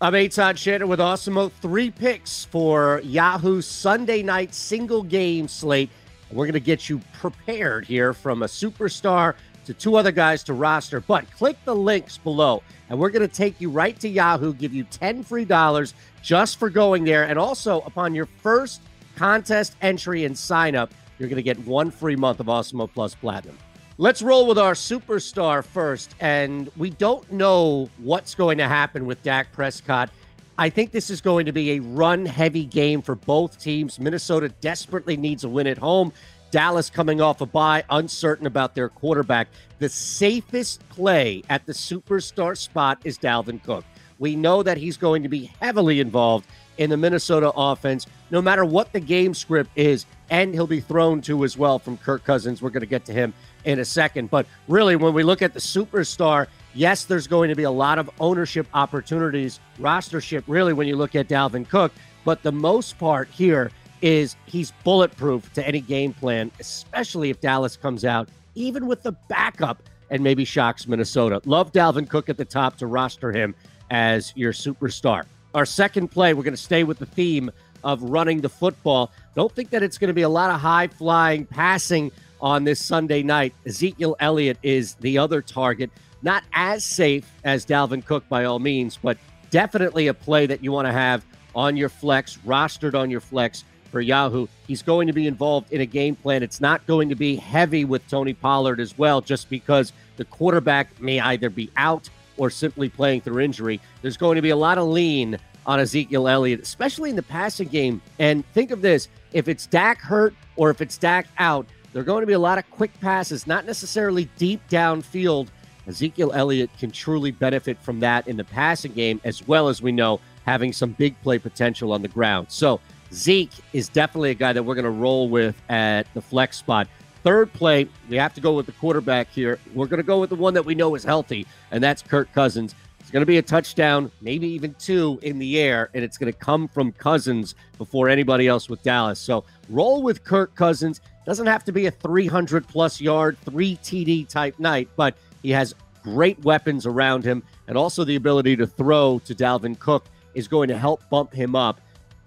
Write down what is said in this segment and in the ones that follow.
I'm Eytan Shander with Awesemo. Three picks for Yahoo Sunday night single game slate. We're going to get you prepared here from a superstar to two other guys to roster. But click the links below, and we're going to take you right to Yahoo, give you 10 free dollars just for going there. And also, upon your first contest entry and sign up, you're going to get one free month of Awesemo Plus Platinum. Let's roll with our superstar first. And we don't know what's going to happen with Dak Prescott. I think this is going to be a run heavy game for both teams. Minnesota desperately needs a win at home. Dallas coming off a bye, uncertain about their quarterback. The safest play at the superstar spot is Dalvin Cook. We know that he's going to be heavily involved in the Minnesota offense, no matter what the game script is, and he'll be thrown to as well from Kirk Cousins. We're going to get to him in a second. But really, when we look at the superstar, yes, there's going to be a lot of ownership opportunities, rostership, really, when you look at Dalvin Cook. But the most part here is he's bulletproof to any game plan, especially if Dallas comes out, even with the backup and maybe shocks Minnesota. Love Dalvin Cook at the top to roster him as your superstar. Our second play, we're going to stay with the theme of running the football. Don't think that it's going to be a lot of high flying passing on this Sunday night. Ezekiel Elliott is the other target. Not as safe as Dalvin Cook by all means, but definitely a play that you want to have on your flex, rostered on your flex for Yahoo. He's going to be involved in a game plan. It's not going to be heavy with Tony Pollard as well, just because the quarterback may either be out or simply playing through injury. There's going to be a lot of lean on Ezekiel Elliott, especially in the passing game. And think of this if it's Dak hurt or if it's Dak out, there are going to be a lot of quick passes, not necessarily deep downfield. Ezekiel Elliott can truly benefit from that in the passing game, as well as we know having some big play potential on the ground. So Zeke is definitely a guy that we're going to roll with at the flex spot. Third play, we have to go with the quarterback here. We're going to go with the one that we know is healthy, and that's Kirk Cousins. It's going to be a touchdown, maybe even two in the air, and it's going to come from Cousins before anybody else with Dallas. So roll with Kirk Cousins. Doesn't have to be a 300 plus yard, three TD type night, but he has great weapons around him and also the ability to throw to Dalvin Cook is going to help bump him up.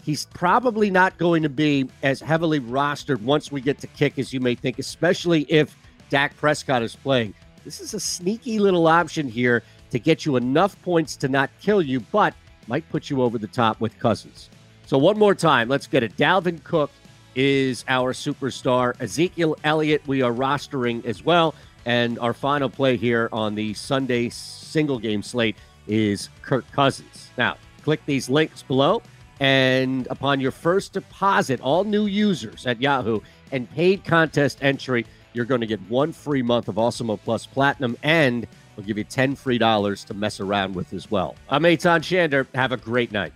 He's probably not going to be as heavily rostered once we get to kick as you may think, especially if Dak Prescott is playing. This is a sneaky little option here to get you enough points to not kill you, but might put you over the top with Cousins. So, one more time, let's get it. Dalvin Cook is our superstar. Ezekiel Elliott, we are rostering as well. And our final play here on the Sunday single game slate is Kirk Cousins. Now, click these links below. And upon your first deposit, all new users at Yahoo and paid contest entry, you're going to get one free month of Awesemo Plus Platinum, and we'll give you 10 free dollars to mess around with as well. I'm Eytan Shander. Have a great night.